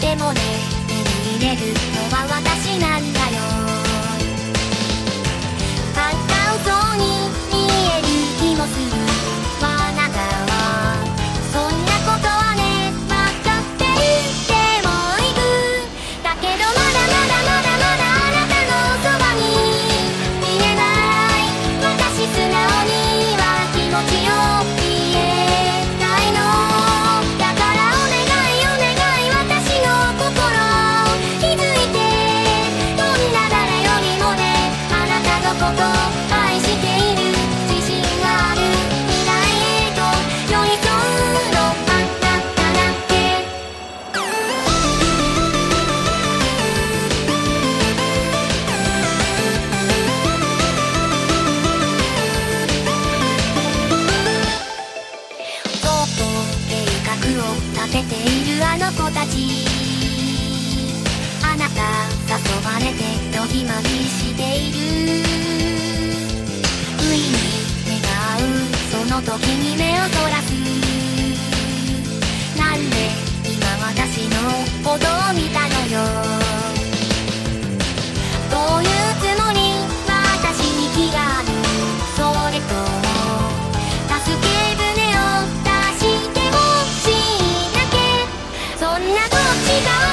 でもね手に入れるのは私なんだたちあなた誘われてドギマギしている。不いに願う。その時に目をそらす。た